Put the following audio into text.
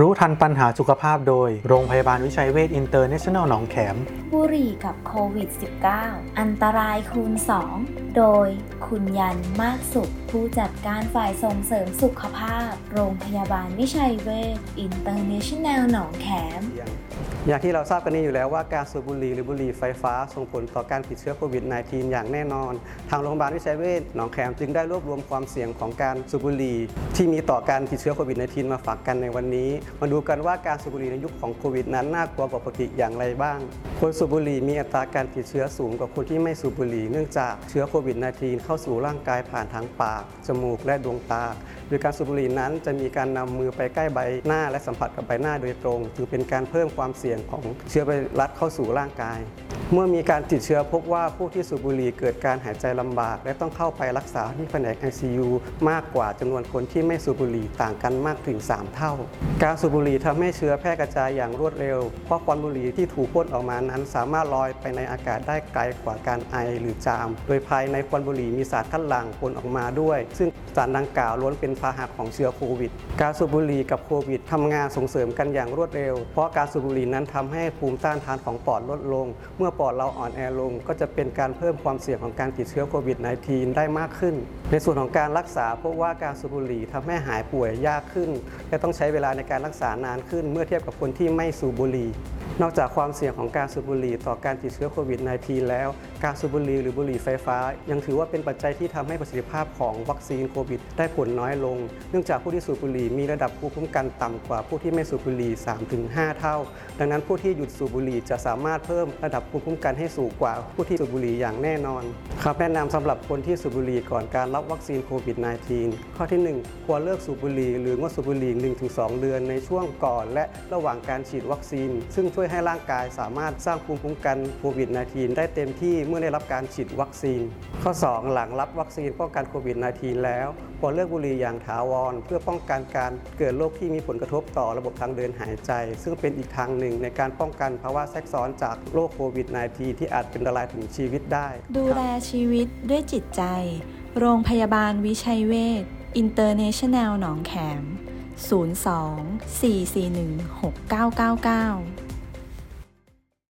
รู้ทันปัญหาสุขภาพโดย โรงพยาบาลวิชัยเวชอินเตอร์เนชั่นแนลหนองแขม บุหรี่กับโควิด -19 อันตรายคูณ 2 โดยคุณยันมากสุข ผู้จัดการฝ่ายส่งเสริมสุขภาพ โรงพยาบาลวิชัยเวชอินเตอร์เนชั่นแนลหนองแขมอย่างที่เราทราบกันนี้อยู่แล้วว่าการสูบบุหรี่หรือบุหรี่ไฟฟ้าส่งผลต่อการติดเชื้อโควิด -19 อย่างแน่นอน ทางโรงพยาบาลวิชัยเวชหนองแขมจึงได้รวบรวมความเสี่ยงของการสูบบุหรี่ที่มีต่อการติดเชื้อโควิด -19 มาฝากกันในวันนี้มาดูกันว่าการสูบบุหรี่ในยุคของโควิดนั้นน่ากลัวกว่าปกติอย่างไรบ้างคนสูบบุหรี่มีอัตราการติดเชื้อสูงกว่าคนที่ไม่สูบบุหรี่เนื่องจากเชื้อโควิด -19 เข้าสู่ร่างกายผ่านทางปาก จมูกและดวงตา โดยการสูบบุหรี่นั้นจะมีการนำมือไปใกล้ใบหน้าและสัมผัสกับใบหน้าโดยตรงถือเป็นการเพิ่มความเสี่ยงของเชื้อไวรัสเข้าสู่ร่างกาย เมื่อมีการติดเชื้อพบว่าผู้ที่สูบบุหรี่เกิดการหายใจลำบาก และต้องเข้าไปรักษาที่แผนก ICU มากกว่าจำนวนคนที่ไม่สูบบุหรี่ต่างกันมากถึง 3 เท่า การสูบบุหรี่ทำให้เชื้อแพร่กระจายอย่างรวดเร็วเพราะควันบุหรี่ที่ถูกพ่นออกมานั้นสามารถลอยไปในอากาศได้ไกลกว่าการไอหรือจาม โดยภายในควันบุหรี่มีสารคัดหลั่งปนออกมาด้วย ซึ่งสารดังกล่าวล้วนเป็นพาหะของเชื้อโควิด การสูบบุหรี่กับโควิดทำงานส่งเสริมกันอย่างรวดเร็ว เพราะการสูบบุหรี่นั้นทำให้ภูมิต้านทานของปอดลดลง เมื่อปอดเราอ่อนแอลง ก็จะเป็นการเพิ่มความเสี่ยงของการติดเชื้อโควิด -19 ได้มากขึ้น ในส่วนของการรักษาพบว่าการสูบบุหรี่ทำให้หายป่วยยากขึ้น และต้องใช้เวลาในการรักษานานขึ้น เมื่อเทียบกับคนที่ไม่สูบบุหรี่ นอกจากความเสี่ยงของการสูบบุหรี่ต่อการติดเชื้อโควิด -19 แล้ว การสูบบุหรี่หรือบุหรี่ไฟฟ้า ยังถือว่าเป็นปัจจัยที่ทำให้ประสิทธิภาพของวัคซีนโควิด ได้ผลน้อยลง เนื่องจากผู้ที่สูบบุหรี่มีระดับภูมิคุ้มกันต่ำกว่าผู้ที่ไม่สูบบุหรี่ 3-5 เท่า ดังนั้นผู้ที่หยุดสูบบุหรี่จะสามารถเพิ่มระดับภูมิคุ้มกันให้สูงกว่าผู้ที่สูบบุหรี่อย่างแน่นอนครับแนะนำสำหรับคนที่สูบบุหรี่ก่อนการรับวัคซีนโควิด -19 ข้อที่ 1 ควรเลิกสูบบุหรี่หรืองดสูบบุหรี่ 1-2 เดือนในช่วงก่อน และระหว่างการฉีดวัคซีน ซึ่งช่วยให้ร่างกายสามารถสร้างภูมิคุ้มกันโควิด -19 ได้เต็มที่เมื่อได้รับการฉีดวัคซีน ข้อ 2 หลังรับวัคซีนป้องกันโควิด -19 แล้วควรเลิกบุหรี่อย่างถาวร เพื่อป้องกันการเกิดโรคที่มีผลกระทบต่อระบบทางเดินหายใจ ซึ่งเป็นอีกทางหนึ่งในการป้องกันภาวะแทรกซ้อนจากโรคโควิด -19 ที่อาจเป็นอันตรายถึงชีวิตได้ ดูแลชีวิตด้วยจิตใจ โรงพยาบาลวิชัยเวชอินเตอร์เนชั่นแนลหนองแขม 02 441 6999